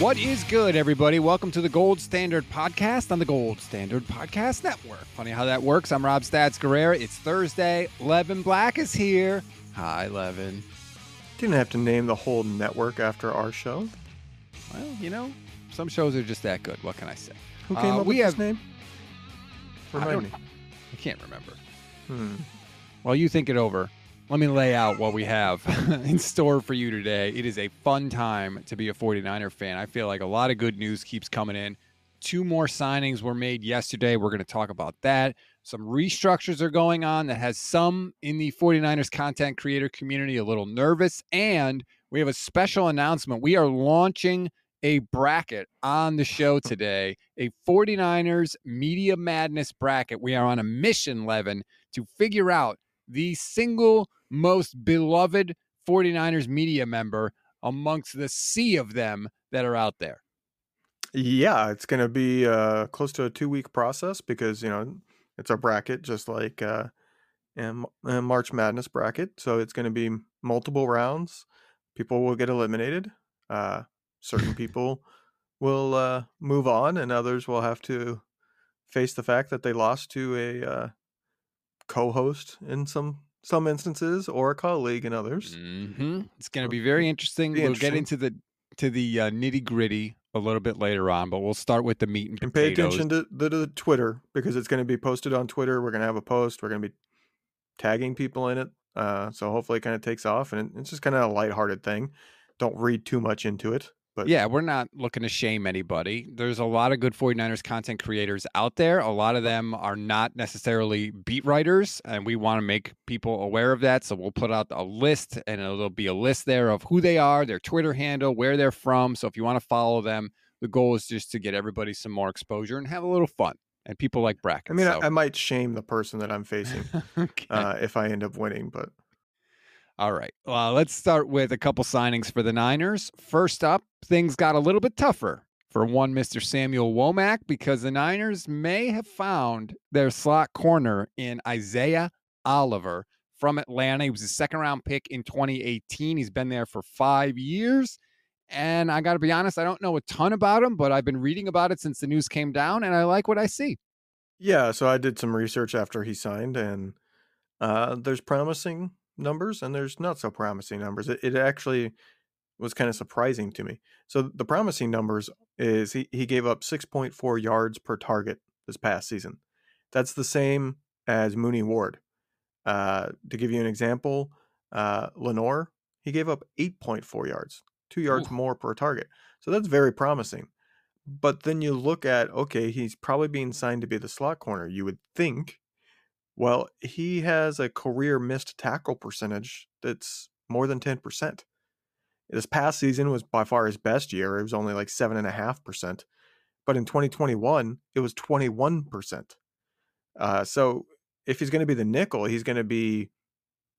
What is good, everybody? Welcome to the Gold Standard Podcast on the Gold Standard Podcast Network. Funny how that works. I'm Rob Stats Guerrera. It's Thursday. Levin Black is here. Hi, Levin. Didn't have to name the whole network after our show. Well, you know, some shows are just that good. What can I say? Who came Uh, up with have- this name? I Remind don't- me. I can't remember. Hmm. While you think it over, let me lay out what we have in store for you today. It is a fun time to be a 49er fan. I feel like a lot of good news keeps coming in. Two more signings were made yesterday. We're going to talk about that. Some restructures are going on that has some in the 49ers content creator community a little nervous. And we have a special announcement. We are launching a bracket on the show today, a 49ers Media Madness bracket. We are on a mission, Levin, to figure out the single most beloved 49ers media member amongst the sea of them that are out there. Yeah, it's going to be uh, close to a two week process because, you know, it's a bracket just like uh, March Madness bracket. So it's going to be multiple rounds. People will get eliminated. Uh, certain people will uh, move on, and others will have to face the fact that they lost to a uh, co host in some some instances or a colleague in others. hmm It's going to be very interesting. Be we'll get into the to the uh, nitty gritty a little bit later on, but we'll start with the meat and And pay attention to the, to the Twitter because it's going to be posted on Twitter. We're going to have a post. We're going to be tagging people in it. Uh, so hopefully it kind of takes off and it's just kind of a lighthearted thing. Don't read too much into it. But Yeah, we're not looking to shame anybody. There's a lot of good 49ers content creators out there. A lot of them are not necessarily beat writers, and we want to make people aware of that. So we'll put out a list, and it'll be a list there of who they are, their Twitter handle, where they're from. So if you want to follow them, the goal is just to get everybody some more exposure and have a little fun. And people like brackets. I mean, so. I, I might shame the person that I'm facing okay. uh, if I end up winning, but All right. Well, let's start with a couple signings for the Niners. First up, things got a little bit tougher for one Mr. Samuel Womack because the Niners may have found their slot corner in Isaiah Oliver from Atlanta. He was a second round pick in 2018. He's been there for five years. And I got to be honest, I don't know a ton about him, but I've been reading about it since the news came down, and I like what I see. yeah. So I did some research after he signed, and uh, there's promising numbers and there's not so promising numbers. It, it actually was kind of surprising to me. So the promising numbers is he, he gave up 6.4 yards per target this past season. That's the same as Mooney Ward. Uh, to give you an example, uh, Lenoir, he gave up 8.4 yards, two yards Ooh. more per target. So that's very promising. But then you look at, okay, he's probably being signed to be the slot corner. You would think, well, he has a career missed tackle percentage that's more than 10%. This past season was by far his best year. It was only like 7.5%. But in 2021, it was 21%. Uh, so if he's going to be the nickel, he's going to be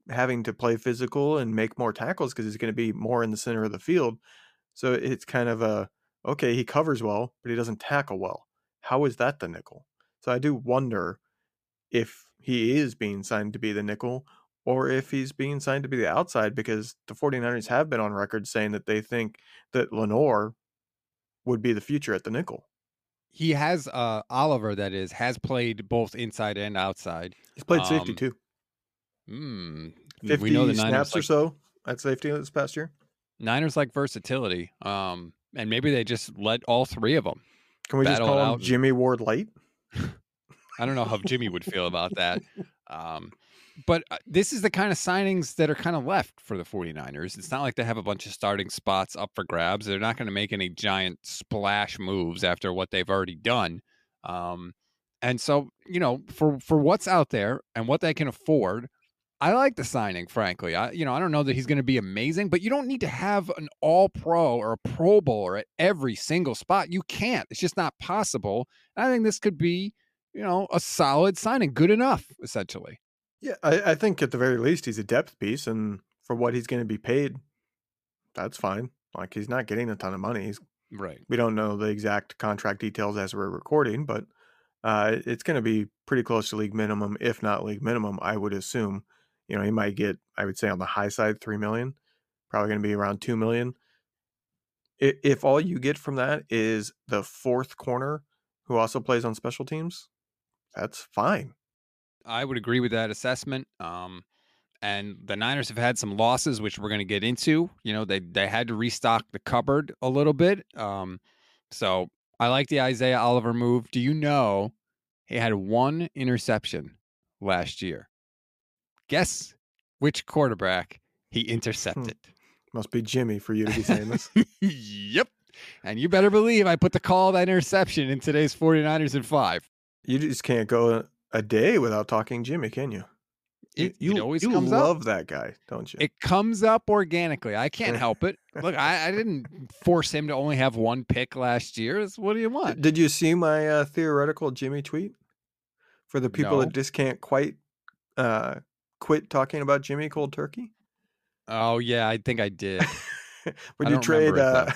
having to play physical and make more tackles because he's going to be more in the center of the field. So it's kind of a okay, he covers well, but he doesn't tackle well. How is that the nickel? So I do wonder if he is being signed to be the nickel or if he's being signed to be the outside because the 49ers have been on record saying that they think that Lenoir would be the future at the nickel. He has uh, Oliver, that is, has played both inside and outside. He's played safety Um, too. Hmm. 50 we know the snaps Niners or like, so at safety this past year. Niners like versatility. Um, and maybe they just let all three of them. Can we just call him Jimmy Ward Light? I don't know how Jimmy would feel about that. Um, but uh, this is the kind of signings that are kind of left for the 49ers. It's not like they have a bunch of starting spots up for grabs. They're not going to make any giant splash moves after what they've already done. Um, and so, you know, for for what's out there and what they can afford, I like the signing, frankly. I, you know, I don't know that he's going to be amazing, but you don't need to have an all pro or a pro bowler at every single spot. You can't. It's just not possible. And I think this could be, you know, a solid signing, good enough, essentially. Yeah, I, I think at the very least he's a depth piece, and for what he's going to be paid, that's fine. Like he's not getting a ton of money. He's, Right. we don't know the exact contract details as we're recording, but uh, it's going to be pretty close to league minimum, if not league minimum. I would assume. You know, he might get, I would say, on the high side, three million. Probably going to be around two million. If all you get from that is the fourth corner who also plays on special teams, that's fine. I would agree with that assessment. Um, and the Niners have had some losses, which we're going to get into. You know, they they had to restock the cupboard a little bit. Um, so I like the Isaiah Oliver move. Do you know he had one interception last year? Guess which quarterback he intercepted. Must be Jimmy for you to be saying this. yep. And you better believe I put the call of that interception in today's 49ers and five. You just can't go a day without talking Jimmy, can you? You- It, you, it always you comes up. love that guy, don't you? It comes up organically. I can't help it. Look, I, I didn't force him to only have one pick last year. It's- What do you want? Did you see my uh, theoretical Jimmy tweet? For the people No. that just can't quite uh, quit talking about Jimmy cold turkey, Oh yeah, I think I did. would I you trade? Uh,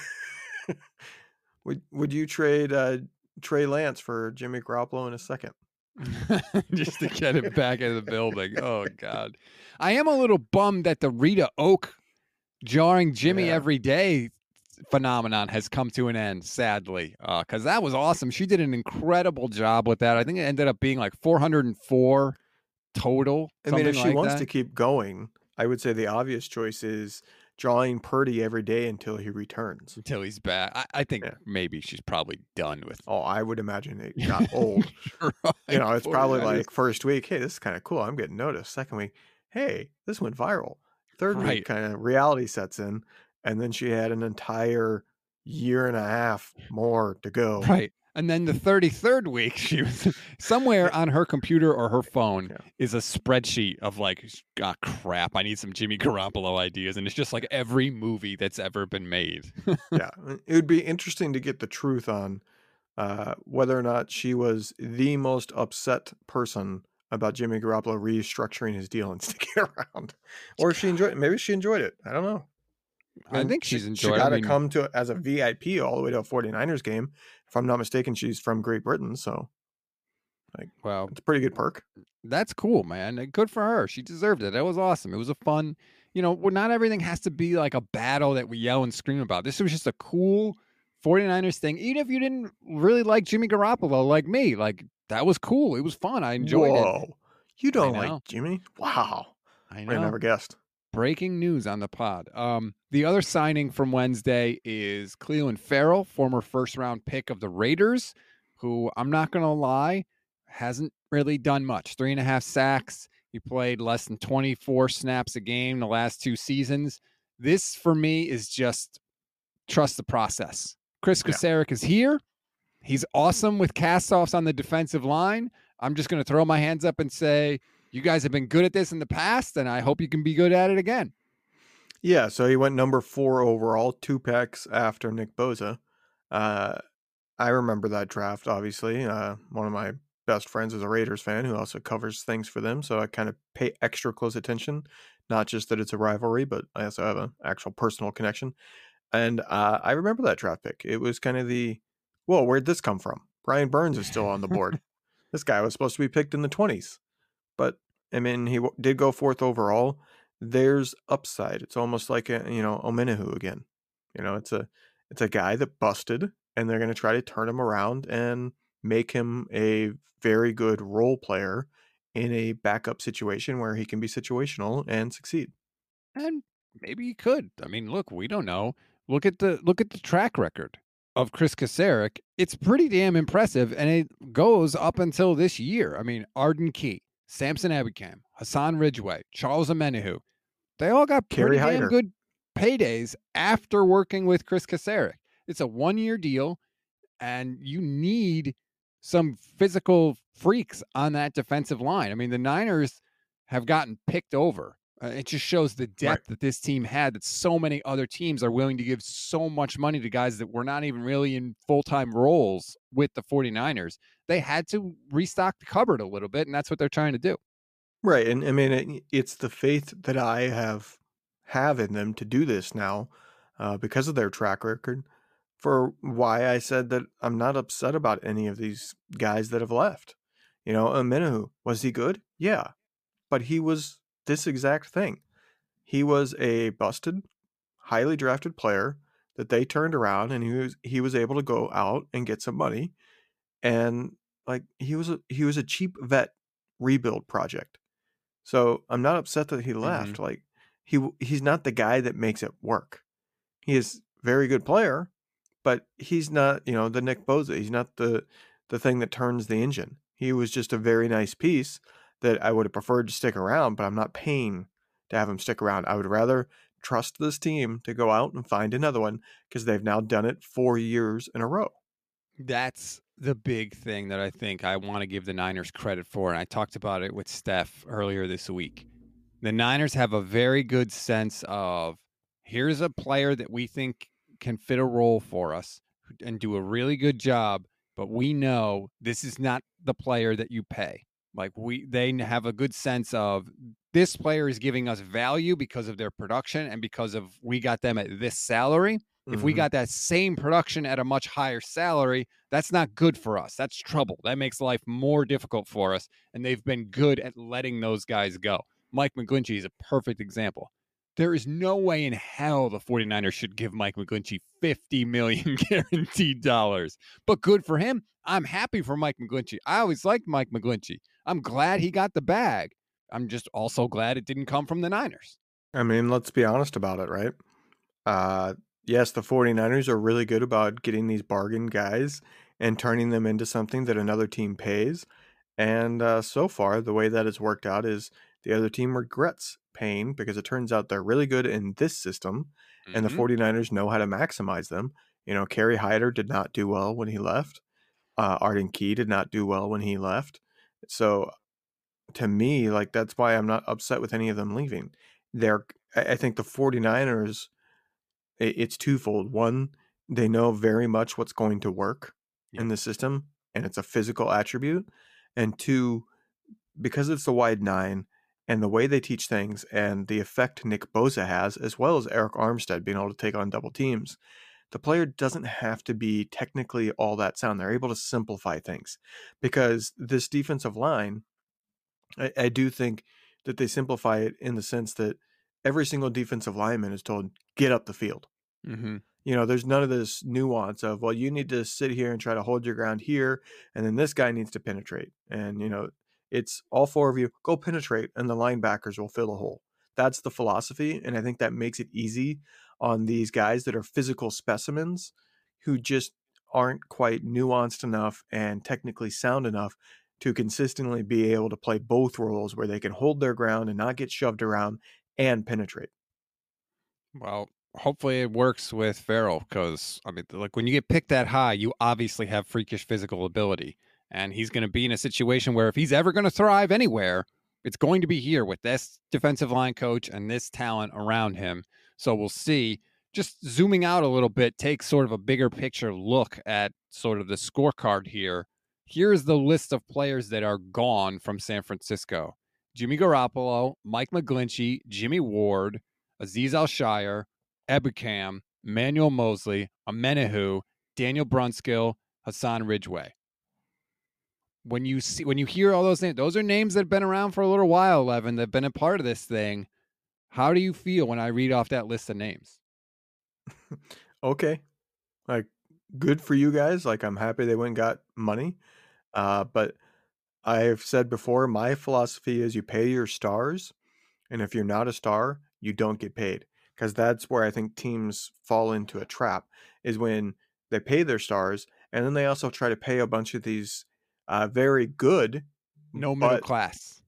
would Would you trade uh, Trey Lance for Jimmy Garoppolo in a second? Just to get him back in the building. Oh God, I am a little bummed that the Rita Oak jarring Jimmy Yeah. every day phenomenon has come to an end. Sadly, uh, because that was awesome. She did an incredible job with that. I think it ended up being like 404 total. I mean, if she like wants that. to keep going, I would say the obvious choice is drawing Purdy every day until he returns. until he's back. I, I think Yeah. maybe she's probably done with. Oh, I would imagine it got old. Right, you know, it's probably 49ers. like first week, hey, this is kind of cool. I'm getting noticed. Second week, hey, this went viral. Third Right. week, kind of reality sets in, and then she had an entire year and a half more to go. Right. And then the 33rd week, she was somewhere on her computer or her phone Yeah. is a spreadsheet of like, ah, crap, I need some Jimmy Garoppolo ideas. And it's just like every movie that's ever been made. yeah, it would be interesting to get the truth on uh, whether or not she was the most upset person about Jimmy Garoppolo restructuring his deal and sticking around, or if she enjoyed. Maybe she enjoyed it. I don't know. I mean, think she- she's She enjoyed got I to mean, come to as a VIP all the way to a 49ers game. If I'm not mistaken, she's from Great Britain, so like Well, it's a pretty good perk. that's cool, man. Good for her. She deserved it. That was awesome. It was a fun, you know, well, not everything has to be like a battle that we yell and scream about. This was just a cool 49ers thing. Even if you didn't really like Jimmy Garoppolo like me, like that was cool. It was fun. I enjoyed it. Whoa, you don't like Jimmy? Wow, I I never guessed. Breaking news on the pod. Um, the other signing from Wednesday is Clelin Ferrell, former first round pick of the Raiders, who I'm not going to lie, hasn't really done much. Three and a half sacks. He played less than 24 snaps a game the last two seasons. This, for me, is just trust the process. Chris Yeah. Is here. He's awesome with castoffs on the defensive line. I'm just going to throw my hands up and say, you guys have been good at this in the past, and I hope you can be good at it again. Yeah, so he went number four overall, two picks after Nick Bosa. Uh, I remember that draft, obviously. Uh, one of my best friends is a Raiders fan who also covers things for them, so I kind of pay extra close attention. Not just that it's a rivalry, but I also have an actual personal connection. And uh, I remember that draft pick. It was kind of the, whoa, where'd this come from? Brian Burns is still on the board. this guy was supposed to be picked in the 20s. But, I mean, he w- did go fourth overall there's upside. It's almost like a you know Omenihu again. You know, it's a it's a guy that busted, and they're going to try to turn him around and make him a very good role player in a backup situation where he can be situational and succeed. And maybe he could. I mean, look, we don't know. Look at the look at the track record of Kris Kocurek. It's pretty damn impressive, and it goes up until this year. I mean, Arden Key, Samson Ebukam, Hassan Ridgeway, Charles Omenihu, they all got pretty damn Hyder. good paydays after working with Kris Kocurek. It's a one year deal, and you need some physical freaks on that defensive line. I mean, the Niners have gotten picked over. Uh, it just shows the depth that this team had that so many other teams are willing to give so much money to guys that were not even really in full-time roles with the 49ers. They had to restock the cupboard a little bit and that's what they're trying to do. Right, and I mean it, it's the faith that I have have in them to do this now, uh, because of their track record. For why I said that I'm not upset about any of these guys that have left. You know, Omenihu was he good? Yeah, but he was this exact thing. He was a busted, highly drafted player that they turned around and he was he was able to go out and get some money and like he was a he was a cheap vet rebuild project. So I'm not upset that he left. Mm-hmm. Like he he's not the guy that makes it work. He is very good player, but he's not, you know, the Nick Bosa. He's not the the thing that turns the engine. He was just a very nice piece that I would have preferred to stick around, but I'm not paying to have him stick around. I would rather trust this team to go out and find another one because they've now done it four years in a row. That's the big thing that I think I want to give the Niners credit for. And I talked about it with Steph earlier this week. The Niners have a very good sense of here's a player that we think can fit a role for us and do a really good job, but we know this is not the player that you pay. Like we they have a good sense of this player is giving us value because of their production and because of we got them at this salary. Mm-hmm. If we Mhm. got that same production at a much higher salary, that's not good for us. That's trouble. That makes life more difficult for us. And they've been good at letting those guys go. Mike McGlinchey is a perfect example. There is no way in hell the 49ers should give Mike McGlinchey 50 million guaranteed dollars. But good for him. I'm happy for Mike McGlinchey. I always liked Mike McGlinchey. I'm glad he got the bag. I'm just also glad it didn't come from the Niners. I mean, let's be honest about it, right? Uh, yes, the 49ers are really good about getting these bargain guys and turning them into something that another team pays. And uh, so far, the way that it's worked out is the other team regrets paying because it turns out they're really good in this system and the Mhm. 49ers know how to maximize them. You know, Kerry Hyder did not do well when he left. Uh, Arden Key did not do well when he left. So to me, like that's why I'm not upset with any of them leaving. They're I think the 49ers i- it's twofold. One, they know very much what's going to work Yeah. in the system and it's a physical attribute. And two, because it's the wide nine and the way they teach things and the effect Nick Bosa has, as well as Arik Armstead being able to take on double teams, the player doesn't have to be technically all that sound. They're able to simplify things because this defensive line, I, I do think that they simplify it in the sense that every single defensive lineman is told, get up the field. Mhm. You know, there's none of this nuance of, well, you need to sit here and try to hold your ground here, and then this guy needs to penetrate. And, you know, it's all four of you go penetrate, and the linebackers will fill a hole. That's the philosophy. And I think that makes it easy on these guys that are physical specimens who just aren't quite nuanced enough and technically sound enough to consistently be able to play both roles where they can hold their ground and not get shoved around and penetrate. Well, hopefully it works with Ferrell because I mean, like when you get picked that high, you obviously have freakish physical ability, and he's going to be in a situation where if he's ever going to thrive anywhere, it's going to be here with this defensive line coach and this talent around him. So we'll see. Just zooming out a little bit, take sort of a bigger picture look at sort of the scorecard here. Here's the list of players that are gone from San Francisco. Jimmy Garoppolo, Mike McGlinchey, Jimmy Ward, Azeez Al-Shaair, Ebukam, Manuel Moseley, Omenihu, Daniel Brunskill, Hassan Ridgeway. When you see when you hear all those names, those are names that have been around for a little while, Levin, that have been a part of this thing. How do you feel when I read off that list of names? okay like good for you guys like i'm happy they went got money uh but i've said before my philosophy is you pay your stars and if you're not a star you don't get paid because that's where i think teams fall into a trap is when they pay their stars and then they also try to pay a bunch of these uh very good No middle class.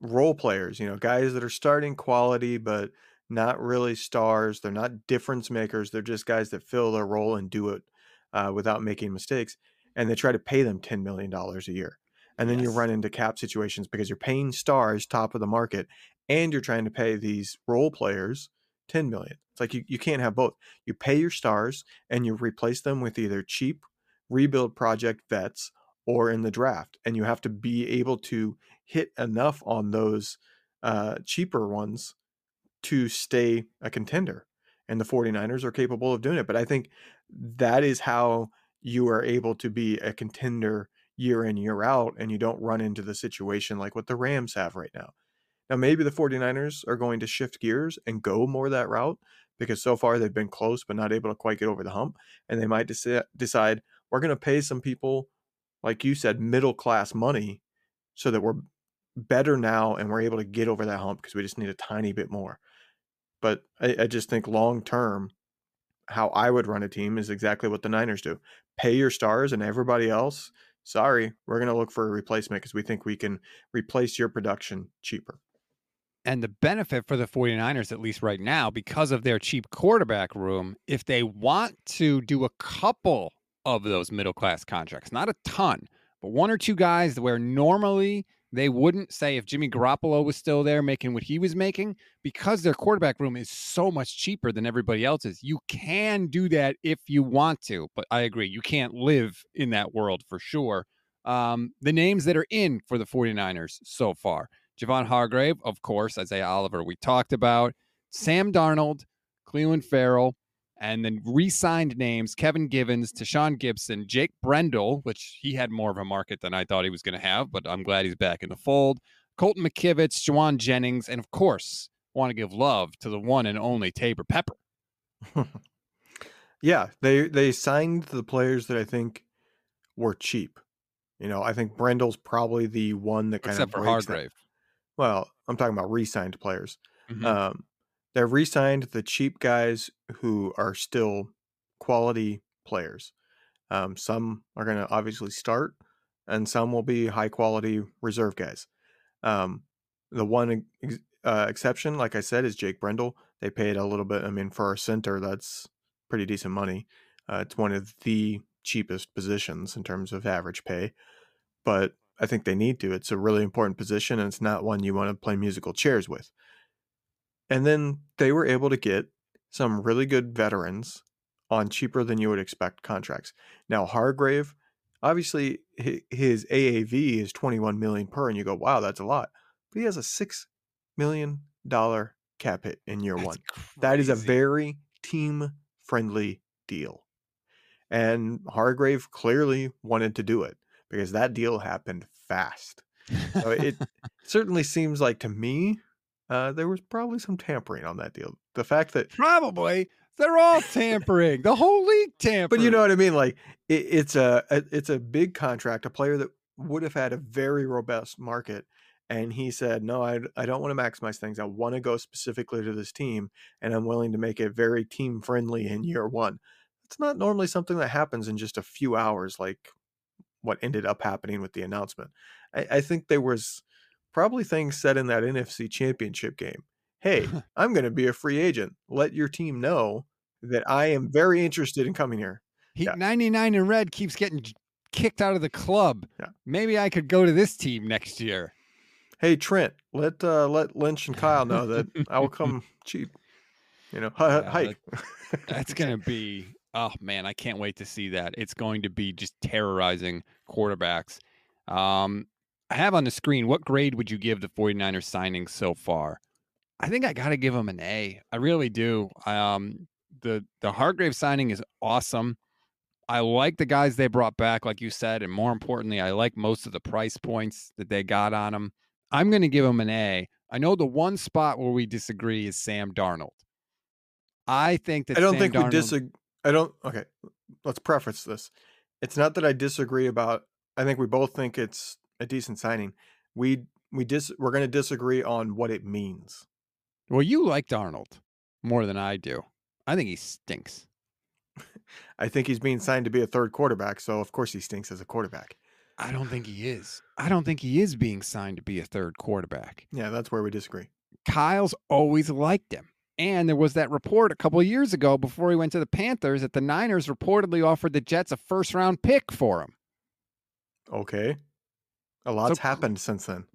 role players, you know, guys that are starting quality but not really stars. They're not difference makers. They're just guys that fill their role and do it uh, without making mistakes. And they try to pay them $10 million a year. And then you run into cap situations because you're paying stars top of the market and you're trying to pay these role players 10 million. It's like you, you can't have both. You pay your stars and you replace them with either cheap rebuild project vets or in the draft. And you have to be able to hit enough on those uh, cheaper ones to stay a contender. And the 49ers are capable of doing it. But I think that is how you are able to be a contender year in, year out, and you don't run into the situation like what the Rams have right now. Now, maybe the 49ers are going to shift gears and go more that route because so far they've been close but not able to quite get over the hump. And they might deci- decide we're going to pay some people, like you said, middle class money so that we're better now and we're able to get over that hump because we just need a tiny bit more. But I, I just think long term, how I would run a team is exactly what the Niners do pay your stars and everybody else. Sorry, we're going to look for a replacement because we think we can replace your production cheaper. And the benefit for the 49ers, at least right now, because of their cheap quarterback room, if they want to do a couple of those middle class contracts, not a ton, but one or two guys where normally they wouldn't say if Jimmy Garoppolo was still there making what he was making because their quarterback room is so much cheaper than everybody else's. You can do that if you want to, but I agree, you can't live in that world for sure. Um, the names that are in for the 49ers so far Javon Hargrave, of course, Isaiah Oliver, we talked about, Sam Darnold, Clelin Ferrell, and then re-signed names Kevin Givens, Tashaun Gipson, Jake Brendel, which he had more of a market than I thought he was going to have, but I'm glad he's back in the fold. Colton McKivitz, Jauan Jennings, and of course, want to give love to the one and only Taybor Pepper. yeah, they they signed the players that I think were cheap. You know, I think Brendel's probably the one that kind Except of for Hargrave. That. Well, I'm talking about re-signed players. Mhm. Um, they've re-signed the cheap guys who are still quality players. Um, some are going to obviously start, and some will be high quality reserve guys. Um, the one ex- uh, exception, like I said, is Jake Brendel. They paid a little bit. I mean, for a center, that's pretty decent money. Uh, it's one of the cheapest positions in terms of average pay, but I think they need to. It's a really important position, and it's not one you want to play musical chairs with. And then they were able to get some really good veterans on cheaper than you would expect contracts. Now Hargrave, obviously his AAV is 21 million per and you go, "Wow, that's a lot." But he has a 6 million dollar cap hit in year That's 1. That is a very team friendly deal. And Hargrave clearly wanted to do it because that deal happened fast. So it certainly seems like to me uh, there was probably some tampering on that deal. The fact that, Probably. They're all tampering. the whole league tampering. but you know what I mean. Like it, it's a, a it's a big contract. A player that would have had a very robust market, and he said, "No, I I don't want to maximize things. I want to go specifically to this team, and I'm willing to make it very team friendly in year one." It's not normally something that happens in just a few hours, like what ended up happening with the announcement. I, I think there was probably things said in that NFC championship game. Hey, I'm going to be a free agent. Let your team know that I am very interested in coming here. He, Yeah. 99 in red keeps getting kicked out of the club. Yeah. Maybe I could go to this team next year. Hey, Trent, let uh, let Lynch and Kyle know that I will come cheap. You know, hi- Yeah, hike. That's going to be, oh man, I can't wait to see that. It's going to be just terrorizing quarterbacks. Um, I have on the screen, what grade would you give the 49ers signing so far? I think I got to give them an A. I really do. Um, the the Hargrave signing is awesome. I like the guys they brought back, like you said, and more importantly, I like most of the price points that they got on them. I'm going to give them an A. I know the one spot where we disagree is Sam Darnold. I think that I don't Sam think we disagree. I don't. Okay, let's preface this. It's not that I disagree about. I think we both think it's a decent signing. We we dis. We're going to disagree on what it means. Well, you like Darnold more than I do. I think he stinks. I think he's being signed to be a third quarterback, so of course he stinks as a quarterback. I don't think he is. I don't think he is being signed to be a third quarterback. Yeah, that's where we disagree. Kyle's always liked him. And there was that report a couple of years ago before he went to the Panthers that the Niners reportedly offered the Jets a first round pick for him. Okay, a lot's So- happened since then.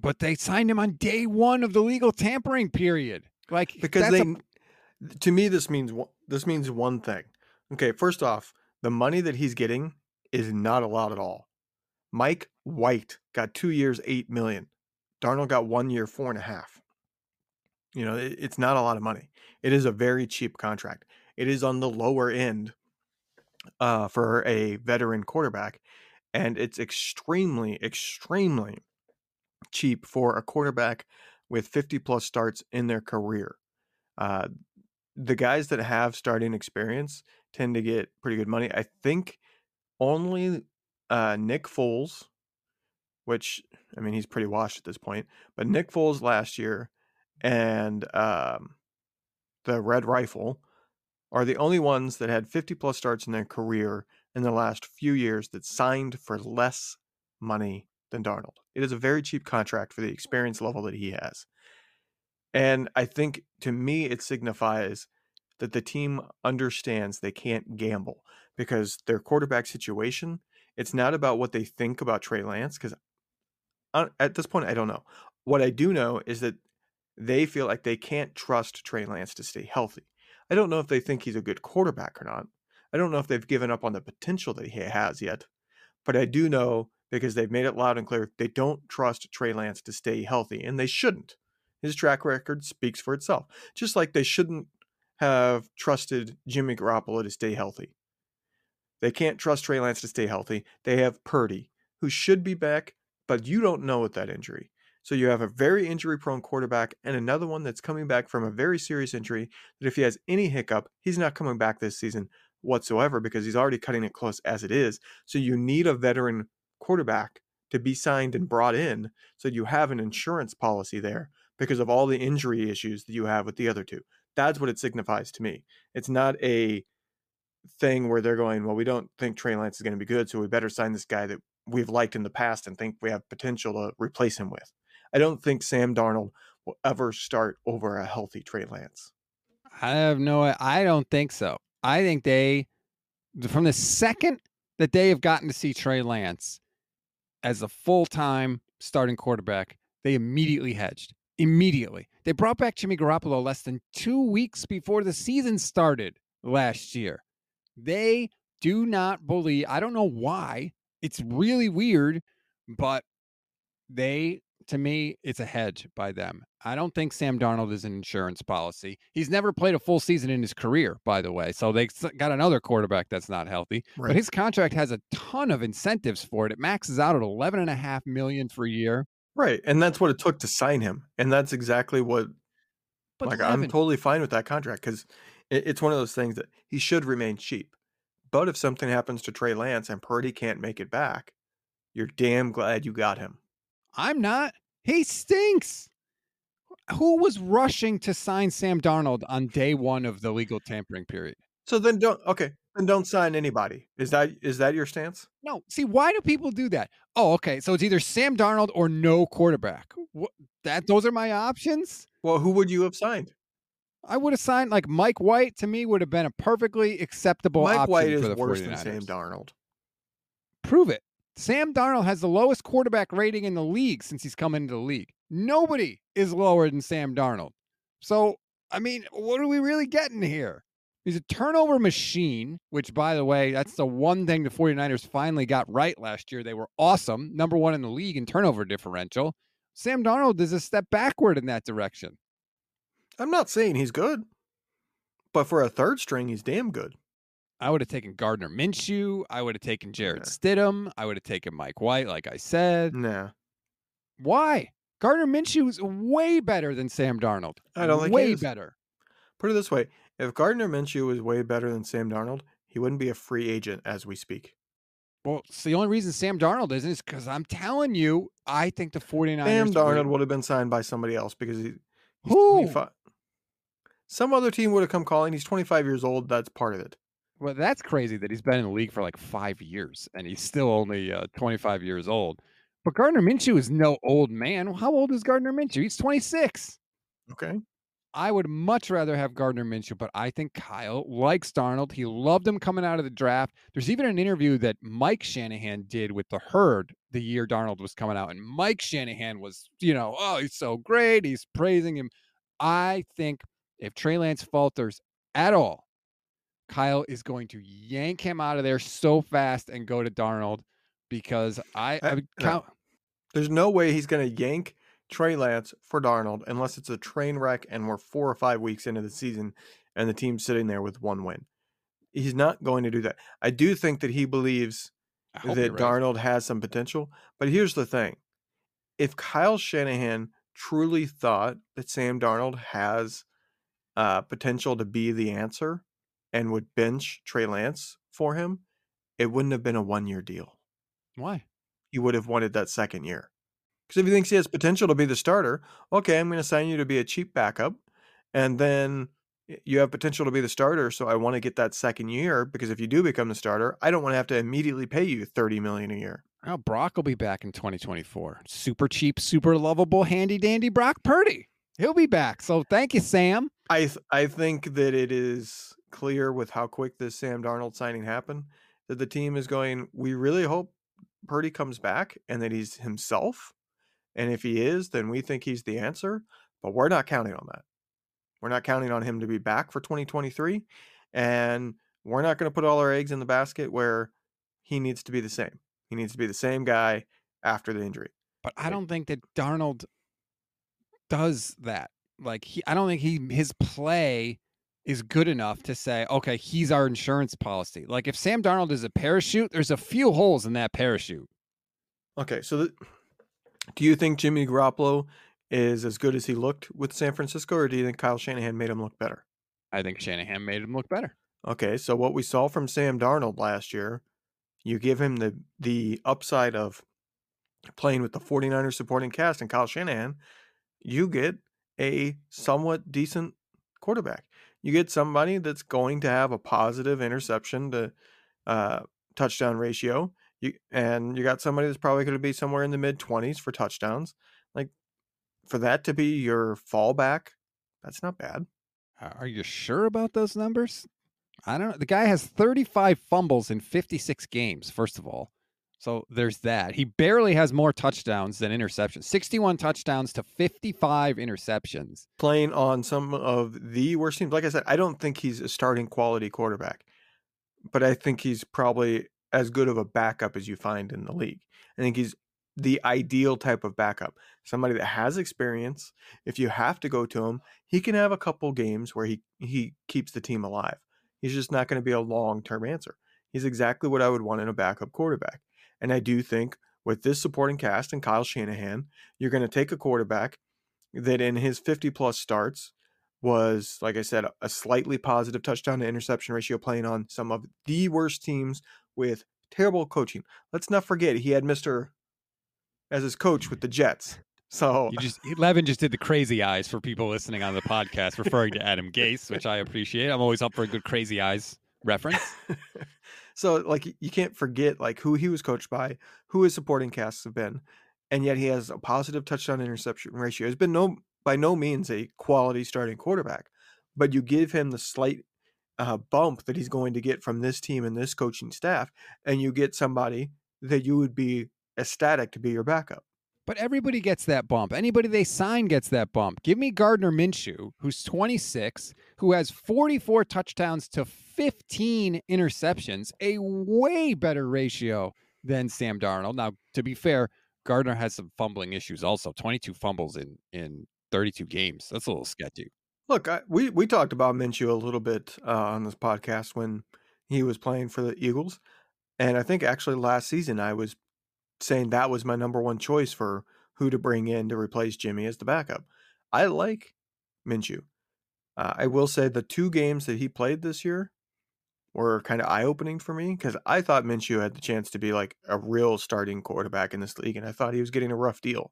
But they signed him on day one of the legal tampering period. Like because they a- to me this means one- this means one thing. Okay first off the money that he's getting is not a lot at all. Mike white got two years eight million. Darnold got one year four and a half. You know it- it's not a lot of money. It is a very cheap contract. It is on the lower end uh, for a veteran quarterback and it's extremely extremely cheap for a quarterback with 50 plus starts in their career uh, the guys that have starting experience tend to get pretty good money. I think only uh, Nick Foles, which I mean he's pretty washed at this point, but Nick Foles last year and um, the Red Rifle are the only ones that had 50 plus starts in their career in the last few years that signed for less money than Darnold. It is a very cheap contract for the experience level that he has. And I think to me, it signifies that the team understands they can't gamble because their quarterback situation, it's not about what they think about Trey Lance. Because uh, at this point, I don't know. What I do know is that they feel like they can't trust Trey Lance to stay healthy. I don't know if they think he's a good quarterback or not. I don't know if they've given up on the potential that he has yet. But I do know because they've made it loud and clear they don't trust Trey Lance to stay healthy, and they shouldn't. His track record speaks for itself. Just like they shouldn't have trusted Jimmy Garoppolo to stay healthy. They can't trust Trey Lance to stay healthy. They have Purdy, who should be back, but you don't know with that injury. So you have a very injury prone quarterback and another one that's coming back from a very serious injury that if he has any hiccup, he's not coming back this season whatsoever because he's already cutting it close as it is. So you need a veteran quarterback to be signed and brought in so you have an insurance policy there because of all the injury issues that you have with the other two. That's what it signifies to me. It's not a thing where they're going, well, we don't think Trey Lance is going to be good, so we better sign this guy that we've liked in the past and think we have potential to replace him with. I don't think Sam Darnold will ever start over a healthy Trey Lance. I have no I don't think so. I think they from the second that they have gotten to see Trey Lance as a full-time starting quarterback, they immediately hedged. Immediately. They brought back Jimmy Garoppolo less than 2 weeks before the season started last year. They do not believe I don't know why. It's really weird, but they to me, it's a hedge by them. I don't think Sam Darnold is an insurance policy. He's never played a full season in his career, by the way. So they got another quarterback that's not healthy. Right. But his contract has a ton of incentives for it. It maxes out at eleven and a half million for a year. Right. And that's what it took to sign him. And that's exactly what but like 11. I'm totally fine with that contract because it, it's one of those things that he should remain cheap. But if something happens to Trey Lance and Purdy can't make it back, you're damn glad you got him. I'm not. He stinks. Who was rushing to sign Sam Darnold on day one of the legal tampering period? So then don't okay. Then don't sign anybody. Is that is that your stance? No. See, why do people do that? Oh, okay. So it's either Sam Darnold or no quarterback. What, that those are my options. Well, who would you have signed? I would have signed like Mike White. To me, would have been a perfectly acceptable. Mike option White is for the worse 49ers. than Sam Darnold. Prove it. Sam Darnold has the lowest quarterback rating in the league since he's come into the league. Nobody is lower than Sam Darnold. So, I mean, what are we really getting here? He's a turnover machine, which, by the way, that's the one thing the 49ers finally got right last year. They were awesome, number one in the league in turnover differential. Sam Darnold is a step backward in that direction. I'm not saying he's good, but for a third string, he's damn good. I would have taken Gardner Minshew. I would have taken Jarrett nah. Stidham. I would have taken Mike White, like I said. Nah. Why? Gardner Minshew is way better than Sam Darnold. I don't think way better. Put it this way: if Gardner Minshew was way better than Sam Darnold, he wouldn't be a free agent as we speak. Well, it's the only reason Sam Darnold isn't is because I'm telling you, I think the 49ers. Sam Darnold would have been signed by somebody else because he, Who? 25. Some other team would have come calling. He's 25 years old. That's part of it. Well, that's crazy that he's been in the league for like five years and he's still only uh, 25 years old. But Gardner Minshew is no old man. How old is Gardner Minshew? He's 26. Okay. I would much rather have Gardner Minshew, but I think Kyle likes Darnold. He loved him coming out of the draft. There's even an interview that Mike Shanahan did with the herd the year Darnold was coming out. And Mike Shanahan was, you know, oh, he's so great. He's praising him. I think if Trey Lance falters at all, Kyle is going to yank him out of there so fast and go to Darnold because I, I, I count. No. There's no way he's going to yank Trey Lance for Darnold unless it's a train wreck and we're four or five weeks into the season and the team's sitting there with one win. He's not going to do that. I do think that he believes that right. Darnold has some potential, but here's the thing: if Kyle Shanahan truly thought that Sam Darnold has uh, potential to be the answer and would bench Trey Lance for him, it wouldn't have been a one year deal. Why? He would have wanted that second year. Because if he thinks he has potential to be the starter, okay, I'm going to sign you to be a cheap backup. And then you have potential to be the starter. So I want to get that second year because if you do become the starter, I don't want to have to immediately pay you 30 million a year. Well, Brock will be back in 2024. Super cheap, super lovable, handy dandy Brock Purdy. He'll be back. So thank you, Sam. I th- I think that it is clear with how quick this Sam Darnold signing happened that the team is going. We really hope Purdy comes back and that he's himself. And if he is, then we think he's the answer. But we're not counting on that. We're not counting on him to be back for 2023. And we're not going to put all our eggs in the basket where he needs to be the same. He needs to be the same guy after the injury. But I don't think that Darnold does that. Like he I don't think he his play is good enough to say, okay, he's our insurance policy. Like if Sam Darnold is a parachute, there's a few holes in that parachute. Okay, so the, do you think Jimmy Garoppolo is as good as he looked with San Francisco, or do you think Kyle Shanahan made him look better? I think Shanahan made him look better. Okay, so what we saw from Sam Darnold last year, you give him the the upside of playing with the 49ers supporting cast and Kyle Shanahan, you get a somewhat decent quarterback. You get somebody that's going to have a positive interception to uh, touchdown ratio. You and you got somebody that's probably going to be somewhere in the mid 20s for touchdowns. Like for that to be your fallback, that's not bad. Are you sure about those numbers? I don't know. The guy has 35 fumbles in 56 games, first of all. So there's that. He barely has more touchdowns than interceptions. 61 touchdowns to 55 interceptions. Playing on some of the worst teams. Like I said, I don't think he's a starting quality quarterback, but I think he's probably as good of a backup as you find in the league. I think he's the ideal type of backup. Somebody that has experience. If you have to go to him, he can have a couple games where he he keeps the team alive. He's just not going to be a long-term answer. He's exactly what I would want in a backup quarterback. And I do think with this supporting cast and Kyle Shanahan, you're going to take a quarterback that in his 50 plus starts was, like I said, a slightly positive touchdown to interception ratio playing on some of the worst teams with terrible coaching. Let's not forget he had Mr. as his coach with the Jets. So you just Levin just did the crazy eyes for people listening on the podcast, referring to Adam Gase, which I appreciate. I'm always up for a good crazy eyes reference. so like you can't forget like who he was coached by, who his supporting casts have been, and yet he has a positive touchdown interception ratio. Has been no by no means a quality starting quarterback, but you give him the slight uh, bump that he's going to get from this team and this coaching staff, and you get somebody that you would be ecstatic to be your backup. But everybody gets that bump. Anybody they sign gets that bump. Give me Gardner Minshew, who's 26, who has 44 touchdowns to 15 interceptions, a way better ratio than Sam Darnold. Now, to be fair, Gardner has some fumbling issues also. 22 fumbles in in 32 games. That's a little sketchy. Look, I, we we talked about Minshew a little bit uh, on this podcast when he was playing for the Eagles, and I think actually last season I was saying that was my number one choice for who to bring in to replace Jimmy as the backup. I like Minshew. Uh, I will say the two games that he played this year were kind of eye opening for me because I thought Minshew had the chance to be like a real starting quarterback in this league, and I thought he was getting a rough deal.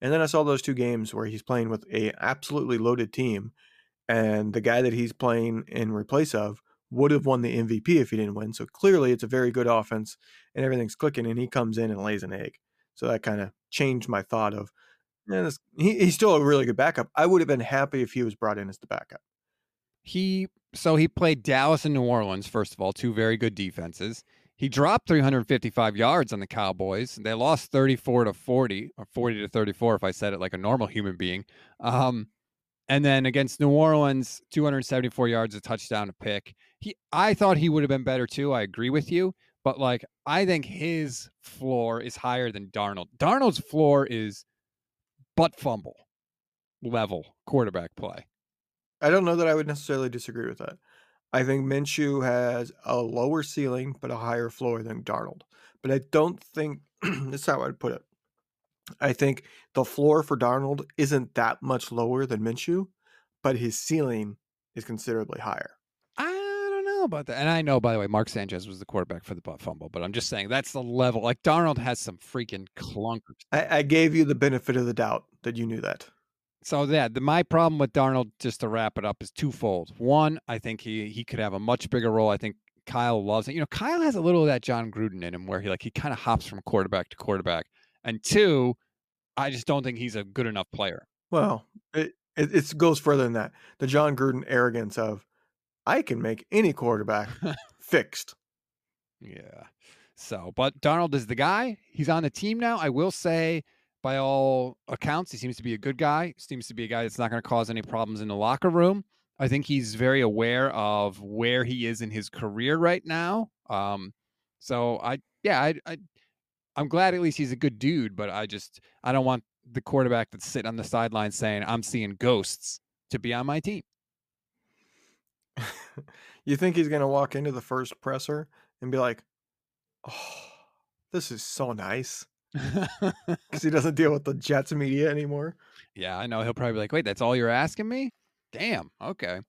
And then I saw those two games where he's playing with a absolutely loaded team, and the guy that he's playing in replace of would have won the MVP if he didn't win. So clearly, it's a very good offense, and everything's clicking. And he comes in and lays an egg. So that kind of changed my thought of, man, this, he, he's still a really good backup. I would have been happy if he was brought in as the backup. He so he played Dallas and New Orleans first of all, two very good defenses. He dropped 355 yards on the Cowboys. They lost 34 to 40 or 40 to 34 if I said it like a normal human being. Um, and then against New Orleans, 274 yards, a touchdown, a pick. He, I thought he would have been better too. I agree with you, but like I think his floor is higher than Darnold. Darnold's floor is butt fumble level quarterback play. I don't know that I would necessarily disagree with that. I think Minshew has a lower ceiling but a higher floor than Darnold. But I don't think that's how I'd put it. I think the floor for Darnold isn't that much lower than Minshew, but his ceiling is considerably higher. I don't know about that. And I know, by the way, Mark Sanchez was the quarterback for the butt fumble, but I'm just saying that's the level. Like Darnold has some freaking clunkers. I, I gave you the benefit of the doubt that you knew that. So yeah, the, my problem with Darnold, just to wrap it up, is twofold. One, I think he he could have a much bigger role. I think Kyle loves it. You know, Kyle has a little of that Jon Gruden in him, where he like he kind of hops from quarterback to quarterback. And two, I just don't think he's a good enough player. Well, it, it, it goes further than that. The Jon Gruden arrogance of, I can make any quarterback fixed. Yeah. So, but Darnold is the guy. He's on the team now. I will say, by all accounts, he seems to be a good guy. Seems to be a guy that's not going to cause any problems in the locker room. I think he's very aware of where he is in his career right now. Um, so I, yeah, I, I, I'm glad at least he's a good dude, but I just I don't want the quarterback that's sitting on the sideline saying I'm seeing ghosts to be on my team. you think he's going to walk into the first presser and be like, "Oh, this is so nice," because he doesn't deal with the Jets media anymore. Yeah, I know. He'll probably be like, "Wait, that's all you're asking me?" Damn. Okay.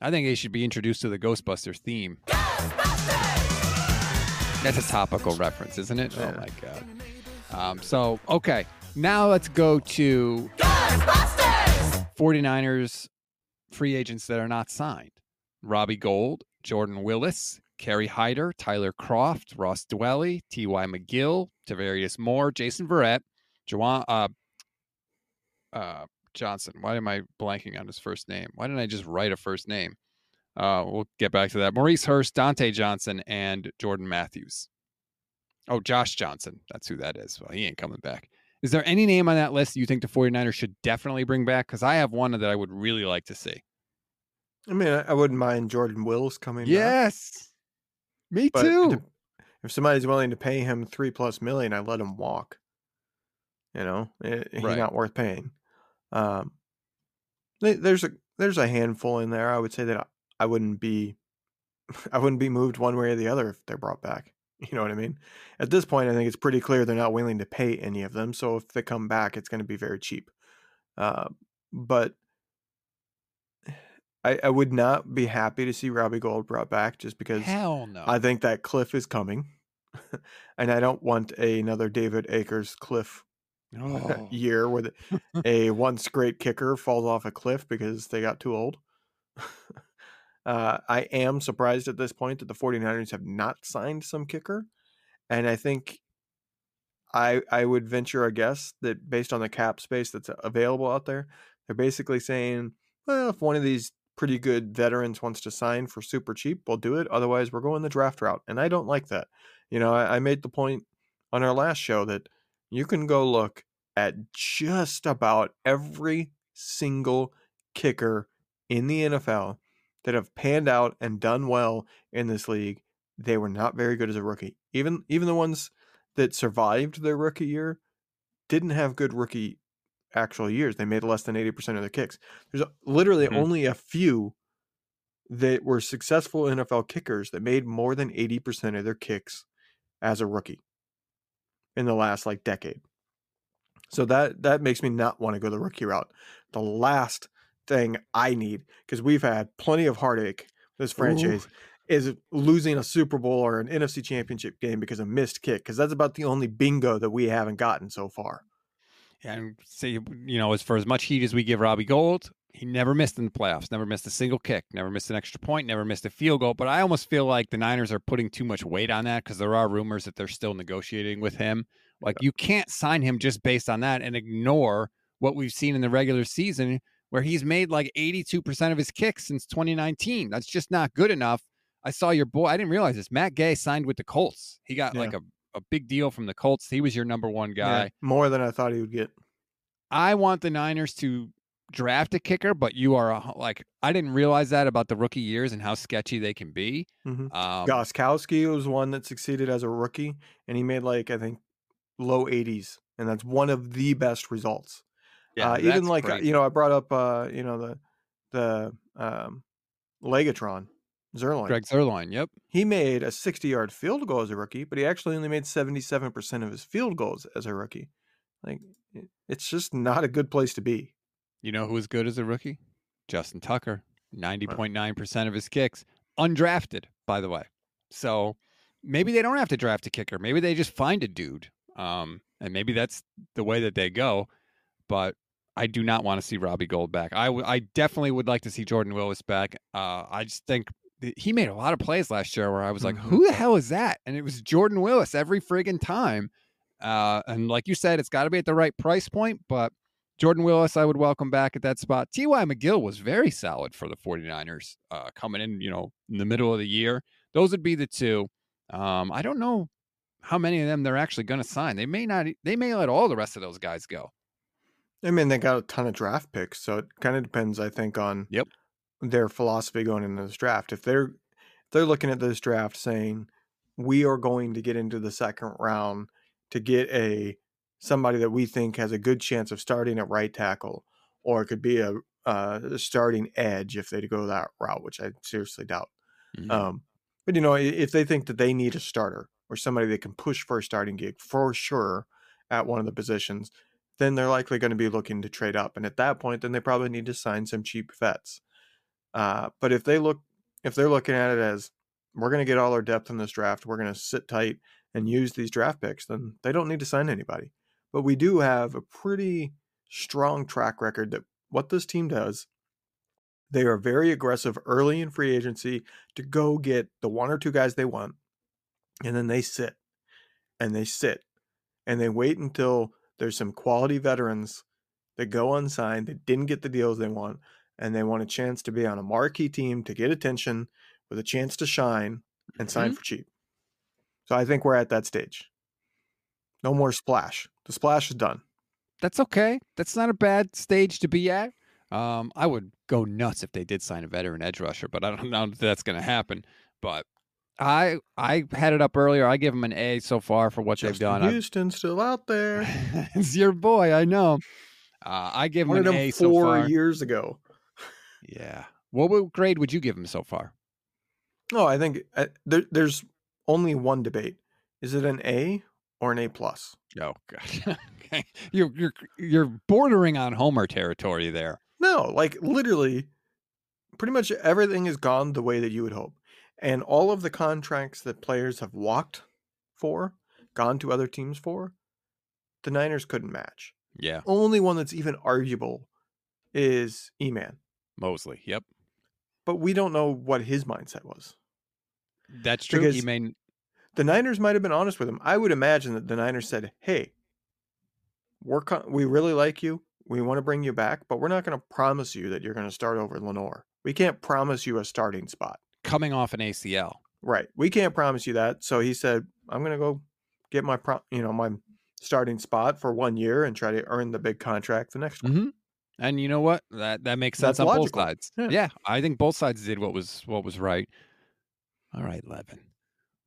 I think they should be introduced to the Ghostbusters theme. Ghostbusters! That's a topical reference, isn't it? Oh, yeah. Oh my god. Um, so okay, now let's go to Ghostbusters! 49ers free agents that are not signed. Robbie Gould, Jordan Willis, Kerry Hyder, Tyler Kroft, Ross Dwelley, T.Y. McGill, Tarvarius Moore, Jason Verrett, Juwan, uh, uh, Johnson. Why am I blanking on his first name? Why didn't I just write a first name? Uh, we'll get back to that. Maurice Hurst, Dante Johnson, and Jordan Matthews. Oh, Josh Johnson. That's who that is. Well, he ain't coming back. Is there any name on that list you think the 49ers should definitely bring back? Because I have one that I would really like to see. I mean, I wouldn't mind Jordan Wills coming yes. back. Me too. If somebody's willing to pay him three plus million, I let him walk. You know, it, he's right. not worth paying. Um, there's a there's a handful in there. I would say that I wouldn't be I wouldn't be moved one way or the other if they're brought back. You know what I mean? At this point, I think it's pretty clear they're not willing to pay any of them. So if they come back, it's going to be very cheap. Uh, but I, I would not be happy to see Robbie Gould brought back just because Hell no. I think that cliff is coming. and I don't want a, another David Akers cliff oh. year where the, a once great kicker falls off a cliff because they got too old. Uh, I am surprised at this point that the 49ers have not signed some kicker. And I think I I would venture a guess that based on the cap space that's available out there, they're basically saying, well, if one of these pretty good veterans wants to sign for super cheap, we'll do it. Otherwise, we're going the draft route. And I don't like that. You know, I, I made the point on our last show that you can go look at just about every single kicker in the NFL that have panned out and done well in this league. They were not very good as a rookie. Even even the ones that survived their rookie year didn't have good rookie actual years. They made less than 80% of their kicks. There's literally mm-hmm. only a few that were successful NFL kickers that made more than 80% of their kicks as a rookie in the last like decade. So that that makes me not want to go the rookie route. The last thing I need because we've had plenty of heartache this franchise Ooh. is losing a Super Bowl or an NFC Championship game because of missed kick because that's about the only bingo that we haven't gotten so far. And say you know, as for as much heat as we give Robbie Gould, he never missed in the playoffs, never missed a single kick, never missed an extra point, never missed a field goal. But I almost feel like the Niners are putting too much weight on that because there are rumors that they're still negotiating with him. Like you can't sign him just based on that and ignore what we've seen in the regular season where he's made like 82% of his kicks since 2019. That's just not good enough. I saw your boy, I didn't realize this. Matt Gay signed with the Colts. He got yeah. like a, a big deal from the Colts. He was your number one guy. Yeah, more than I thought he would get. I want the Niners to draft a kicker, but you are a, like I didn't realize that about the rookie years and how sketchy they can be. Mm-hmm. Um, Gostkowski was one that succeeded as a rookie, and he made like I think low 80s, and that's one of the best results. Yeah, uh, even like uh, you know, I brought up uh, you know the the um, Legatron Zuerlein. Greg Zuerlein, yep. He made a 60 yard field goal as a rookie, but he actually only made 77% of his field goals as a rookie. Like, it's just not a good place to be. You know who was good as a rookie? Justin Tucker, 90.9% of his kicks, undrafted, by the way. So maybe they don't have to draft a kicker. Maybe they just find a dude. Um, and maybe that's the way that they go. But I do not want to see Robbie Gould back. I, w- I definitely would like to see Jordan Willis back. Uh, I just think he made a lot of plays last year where I was like, Mhm. who the hell is that? And it was Jordan Willis every friggin' time. Uh, and like you said, it's got to be at the right price point, but Jordan Willis, I would welcome back at that spot. T.Y. McGill was very solid for the 49ers uh, coming in, you know, in the middle of the year. Those would be the two. Um, I don't know how many of them they're actually going to sign. They may not, they may let all the rest of those guys go. I mean, they got a ton of draft picks, so it kind of depends, I think, on Yep. their philosophy going into this draft. If they're if they're looking at this draft saying we are going to get into the second round to get a somebody that we think has a good chance of starting at right tackle, or it could be a, uh starting edge if they go that route, which I seriously doubt. Mhm. Um, but you know, if they think that they need a starter or somebody that can push for a starting gig for sure at one of the positions, then they're likely going to be looking to trade up. And at that point, then they probably need to sign some cheap vets. Uh, but if they look, if they're looking at it as we're going to get all our depth in this draft, we're going to sit tight and use these draft picks, then they don't need to sign anybody. But we do have a pretty strong track record that what this team does they are very aggressive early in free agency to go get the one or two guys they want, and then they sit and they sit and they wait until there's some quality veterans that go unsigned that didn't get the deals they want, and they want a chance to be on a marquee team to get attention with a chance to shine and sign for cheap. So I think we're at that stage. No more splash. The splash is done. That's okay. That's not a bad stage to be at. Um, I would go nuts if they did sign a veteran edge rusher, but I don't know if that's going to happen. But I I had it up earlier. I give them an A so far for what they've Justin done. I- Houston still out there. it's your boy, I know. Uh, I give him an A so four far. years ago. Yeah. What grade would you give him so far? No, I think uh, there, there's only one debate: is it an A or an A plus? Oh god. okay. You're you're you're bordering on Homer territory there. No, like literally, pretty much everything has gone the way that you would hope, and all of the contracts that players have walked for, gone to other teams for, the Niners couldn't match. Yeah. Only one that's even arguable is E-Man, Moseley. Yep. but we don't know what his mindset was. That's true. Because- the Niners might have been honest with him. I would imagine that the Niners said, "Hey, we're co- we really like you. We want to bring you back, but we're not going to promise you that you're going to start over Lenoir. We can't promise you a starting spot. Coming off an ACL. Right? We can't promise you that." So he said, "I'm going to go get my pro- you know my starting spot for one year and try to earn the big contract the next one." Mm-hmm. And you know what? That that makes sense That's on logical. both sides. Yeah. Yeah. I think both sides did what was what was right. All right, Levin.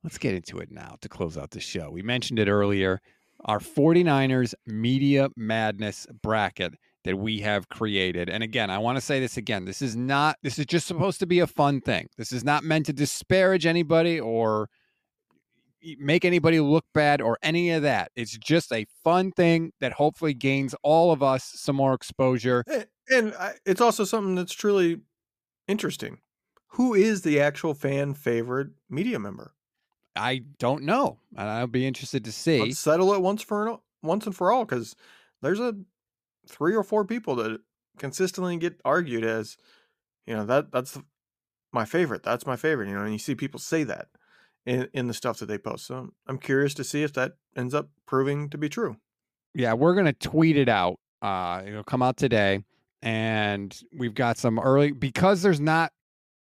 Let's get into it now to close out the show. We mentioned it earlier. Our 49ers media madness bracket that we have created. And again, I want to say this again. This is not this is just supposed to be a fun thing. This is not meant to disparage anybody or make anybody look bad or any of that. It's just a fun thing that hopefully gains all of us some more exposure. And it's also something that's truly interesting. Who is the actual fan favorite media member? I don't know. And I'll be interested to see. Let's settle it once for once and for all, because there's a three or four people that consistently get argued as, you know, that that's my favorite. That's my favorite. You know, and you see people say that in in the stuff that they post. So I'm curious to see if that ends up proving to be true. yeah, we're gonna tweet it out. Uh, it'll come out today, and we've got some early because there's not.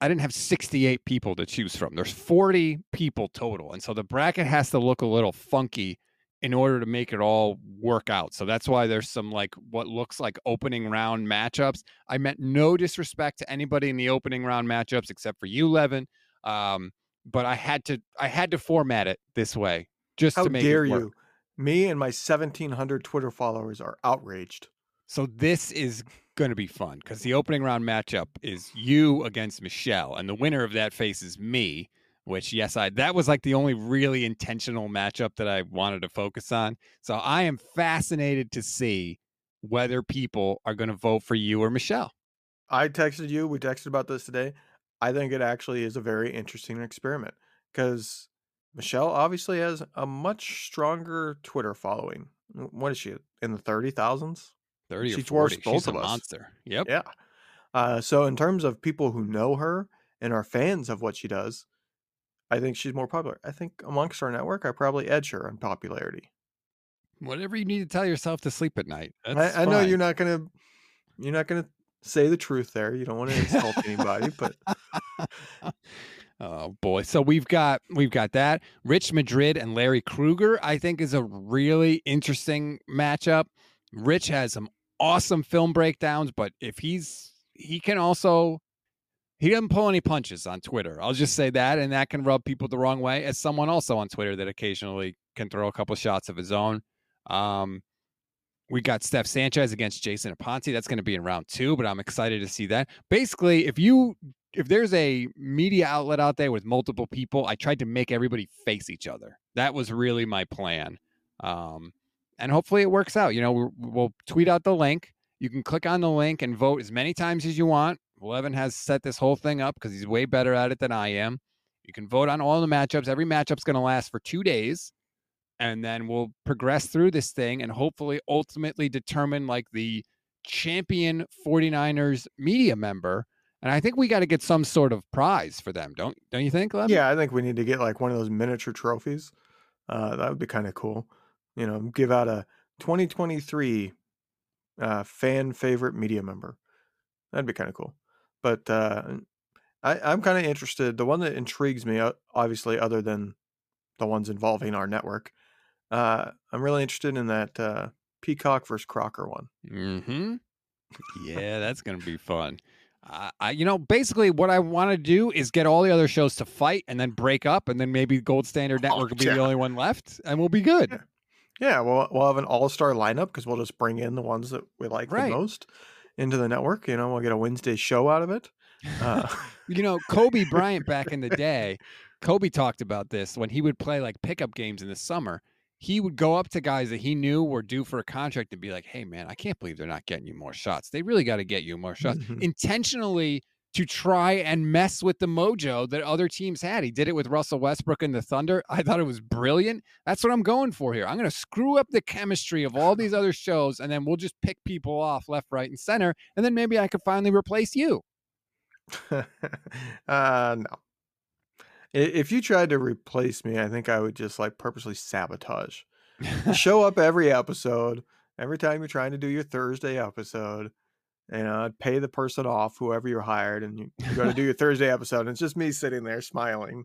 I didn't have 68 people to choose from. There's 40 people total, and so the bracket has to look a little funky in order to make it all work out. So that's why there's some like what looks like opening round matchups. I meant no disrespect to anybody in the opening round matchups except for you, Levin. Um, but I had to I had to format it this way just How to make dare it work. How dare you? Me and my 1,700 Twitter followers are outraged. So this is going to be fun because the opening round matchup is you against Michelle, and the winner of that faces me. Which, yes, I that was like the only really intentional matchup that I wanted to focus on. So I am fascinated to see whether people are going to vote for you or Michelle. I texted you. We texted about this today. I think it actually is a very interesting experiment because Michelle obviously has a much stronger Twitter following. What is she in the thirty thousands? Thirty She or dwarfs forty. both She's a of us. monster. Yep. Yeah. Uh, so in terms of people who know her and are fans of what she does, I think she's more popular. I think amongst our network, I probably edge her in popularity. Whatever you need to tell yourself to sleep at night. I, I know you're not gonna you're not gonna say the truth there. You don't want to insult anybody, but Oh boy. So we've got we've got that. Rich Madrid and Larry Krueger, I think, is a really interesting matchup. Rich has some awesome film breakdowns, but if he's he can also he doesn't pull any punches on Twitter. I'll just say that, and that can rub people the wrong way. As someone also on Twitter that occasionally can throw a couple shots of his own. Um, we got Steph Sanchez against Jason Aponte. That's going to be in round two, but I'm excited to see that. Basically, if you if there's a media outlet out there with multiple people, I tried to make everybody face each other. That was really my plan. Um, and hopefully it works out. You know, we'll, we'll tweet out the link. You can click on the link and vote as many times as you want. Levin has set this whole thing up because he's way better at it than I am. You can vote on all the matchups. Every matchup's going to last for two days. And then we'll progress through this thing and hopefully ultimately determine like the champion 49ers media member. And I think we got to get some sort of prize for them, don't don't you think, Levin? yeah, I think we need to get like one of those miniature trophies. Uh, that would be kind of cool. You know, give out a 2023 uh, fan favorite media member. That'd be kind of cool. But uh, I, I'm kind of interested. The one that intrigues me, obviously, other than the ones involving our network, uh, I'm really interested in that uh, Peacock versus Crocker one. Mm-hmm. Yeah, that's gonna be fun. Uh, I, you know, basically, what I want to do is get all the other shows to fight and then break up, and then maybe Gold Standard Oh, Network will be yeah. the only one left, and we'll be good. Yeah. Yeah, we'll we'll have an all star lineup because we'll just bring in the ones that we like Right. the most into the network. You know, we'll get a Wednesday show out of it. Uh, You know, Kobe Bryant back in the day, Kobe talked about this when he would play like pickup games in the summer. He would go up to guys that he knew were due for a contract and be like, "Hey, man, I can't believe they're not getting you more shots. They really got to get you more shots." Mhm. Intentionally to try and mess with the mojo that other teams had. He did it with Russell Westbrook and the Thunder. I thought it was brilliant. That's what I'm going for here. I'm going to screw up the chemistry of all these other shows, and then we'll just pick people off left, right, and center, and then maybe I could finally replace you. uh, no. If you tried to replace me, I think I would just like purposely sabotage. Show up every episode, every time you're trying to do your Thursday episode, and I'd pay the person off, whoever you're hired, and you, go to do your Thursday episode, and it's just me sitting there smiling.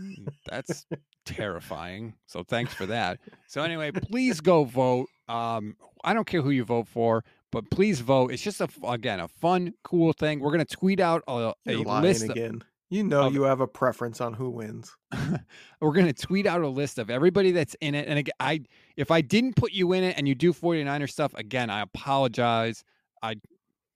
Mm, That's terrifying. So thanks for that. So anyway, please go vote. Um, I don't care who you vote for, but please vote. It's just a again a fun, cool thing. We're gonna tweet out a, a list. Of, again. You know of- you have a preference on who wins. we're gonna tweet out a list of everybody that's in it. And again, I if I didn't put you in it and you do 49er stuff, again, I apologize. I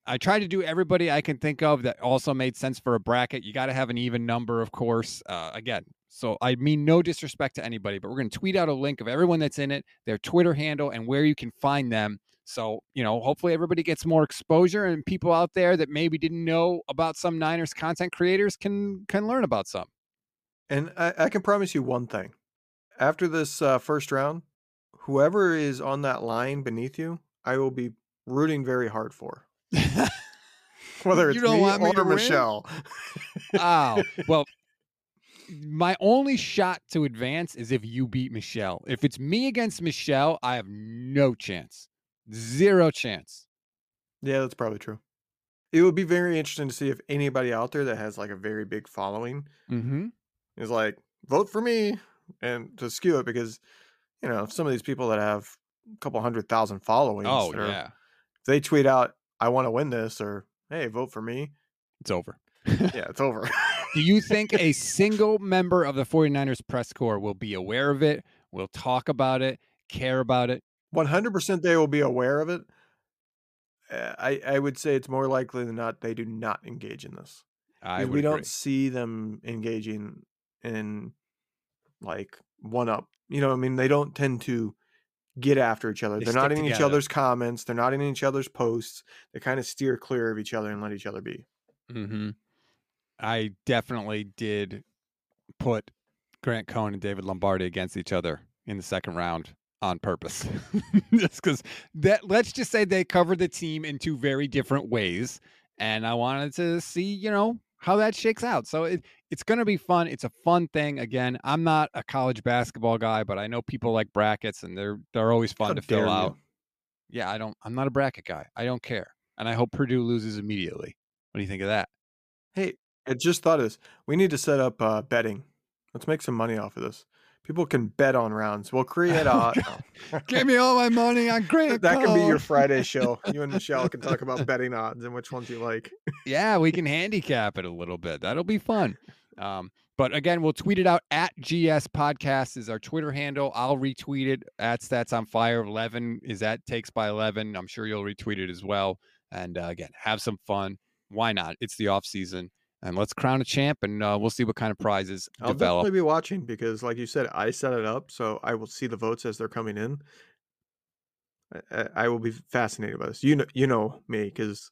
I tried to do everybody I can think of that also made sense for a bracket. You got to have an even number, of course. Uh, again, so I mean no disrespect to anybody, but we're going to tweet out a link of everyone that's in it, their Twitter handle, and where you can find them. So you know, hopefully everybody gets more exposure, and people out there that maybe didn't know about some Niners content creators can can learn about some. And I, I can promise you one thing. After this uh, first round, whoever is on that line beneath you, I will be rooting very hard for. Whether You it's don't me want me or? Michelle. oh well my only shot to advance is if you beat michelle if it's me against michelle i have no chance zero chance yeah, that's probably true. It would be very interesting to see if anybody out there that has like a very big following mm-hmm. is like, vote for me and to skew it because, you know, some of these people that have a couple hundred thousand followings, oh are- yeah they tweet out, I want to win this or, hey, vote for me. it's over Yeah, it's over. do you think a single member of the 49ers press corps will be aware of it will talk about it care about it 100% they will be aware of it. Uh, I, I would say it's more likely than not they do not engage in this. i would we agree. don't see them engaging in like one up. You know, I mean, they don't tend to get after each other. They are not in each other's comments. They're not in each other's posts. They kind of steer clear of each other and let each other be. hmm I definitely did put Grant Cohn and David Lombardi against each other in the second round on purpose. just because that let's just say they covered the team in two very different ways. And I wanted to see, you know, how that shakes out. So it, it's gonna be fun. It's a fun thing. Again, I'm not a college basketball guy, but I know people like brackets and they're they're always fun How to fill you. out. Yeah, I don't I'm not a bracket guy. I don't care. And I hope Purdue loses immediately. What do you think of that? Hey, I just thought of this. We need to set up uh, betting. Let's make some money off of this. People can bet on rounds. We'll create a. no. Give me all my money on Grant. that can be your Friday show. You and Michelle can talk about betting odds and which ones you like. yeah, we can handicap it a little bit. That'll be fun. Um, but again, we'll tweet it out at GS Podcast is our Twitter handle. I'll retweet it at Stats on Fire. Levin is at Takes by Levin. I'm sure you'll retweet it as well. And uh, again, have some fun. Why not? It's the off season, and let's crown a champ, and uh, we'll see what kind of prizes I'll develop. definitely be watching because, like you said, I set it up, so I will see the votes as they're coming in. I- I, will be fascinated by this. You know, you know me because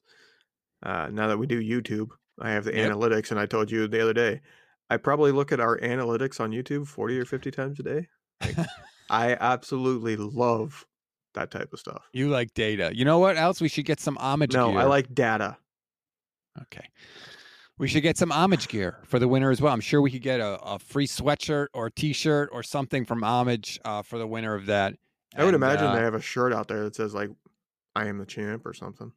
uh, now that we do YouTube, I have the Yep. analytics, and I told you the other day, I probably look at our analytics on YouTube forty or fifty times a day. Like, I absolutely love that type of stuff. You like data. You know what else? We should get some homage No, gear. I like data. Okay. We should get some homage gear for the winner as well. I'm sure we could get a, a free sweatshirt or t-shirt or something from homage uh, for the winner of that. I would And, imagine uh, they have a shirt out there that says like "I am the champ" or something.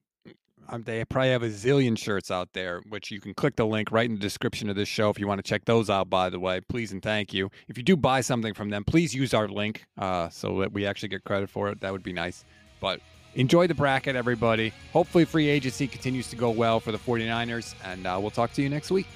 um, they probably have a zillion shirts out there, which you can click the link right in the description of this show if you want to check those out. By the way, please and thank you. If you do buy something from them, please use our link uh, so that we actually get credit for it. That would be nice. But enjoy the bracket, everybody. Hopefully, free agency continues to go well for the 49ers, and uh, we'll talk to you next week.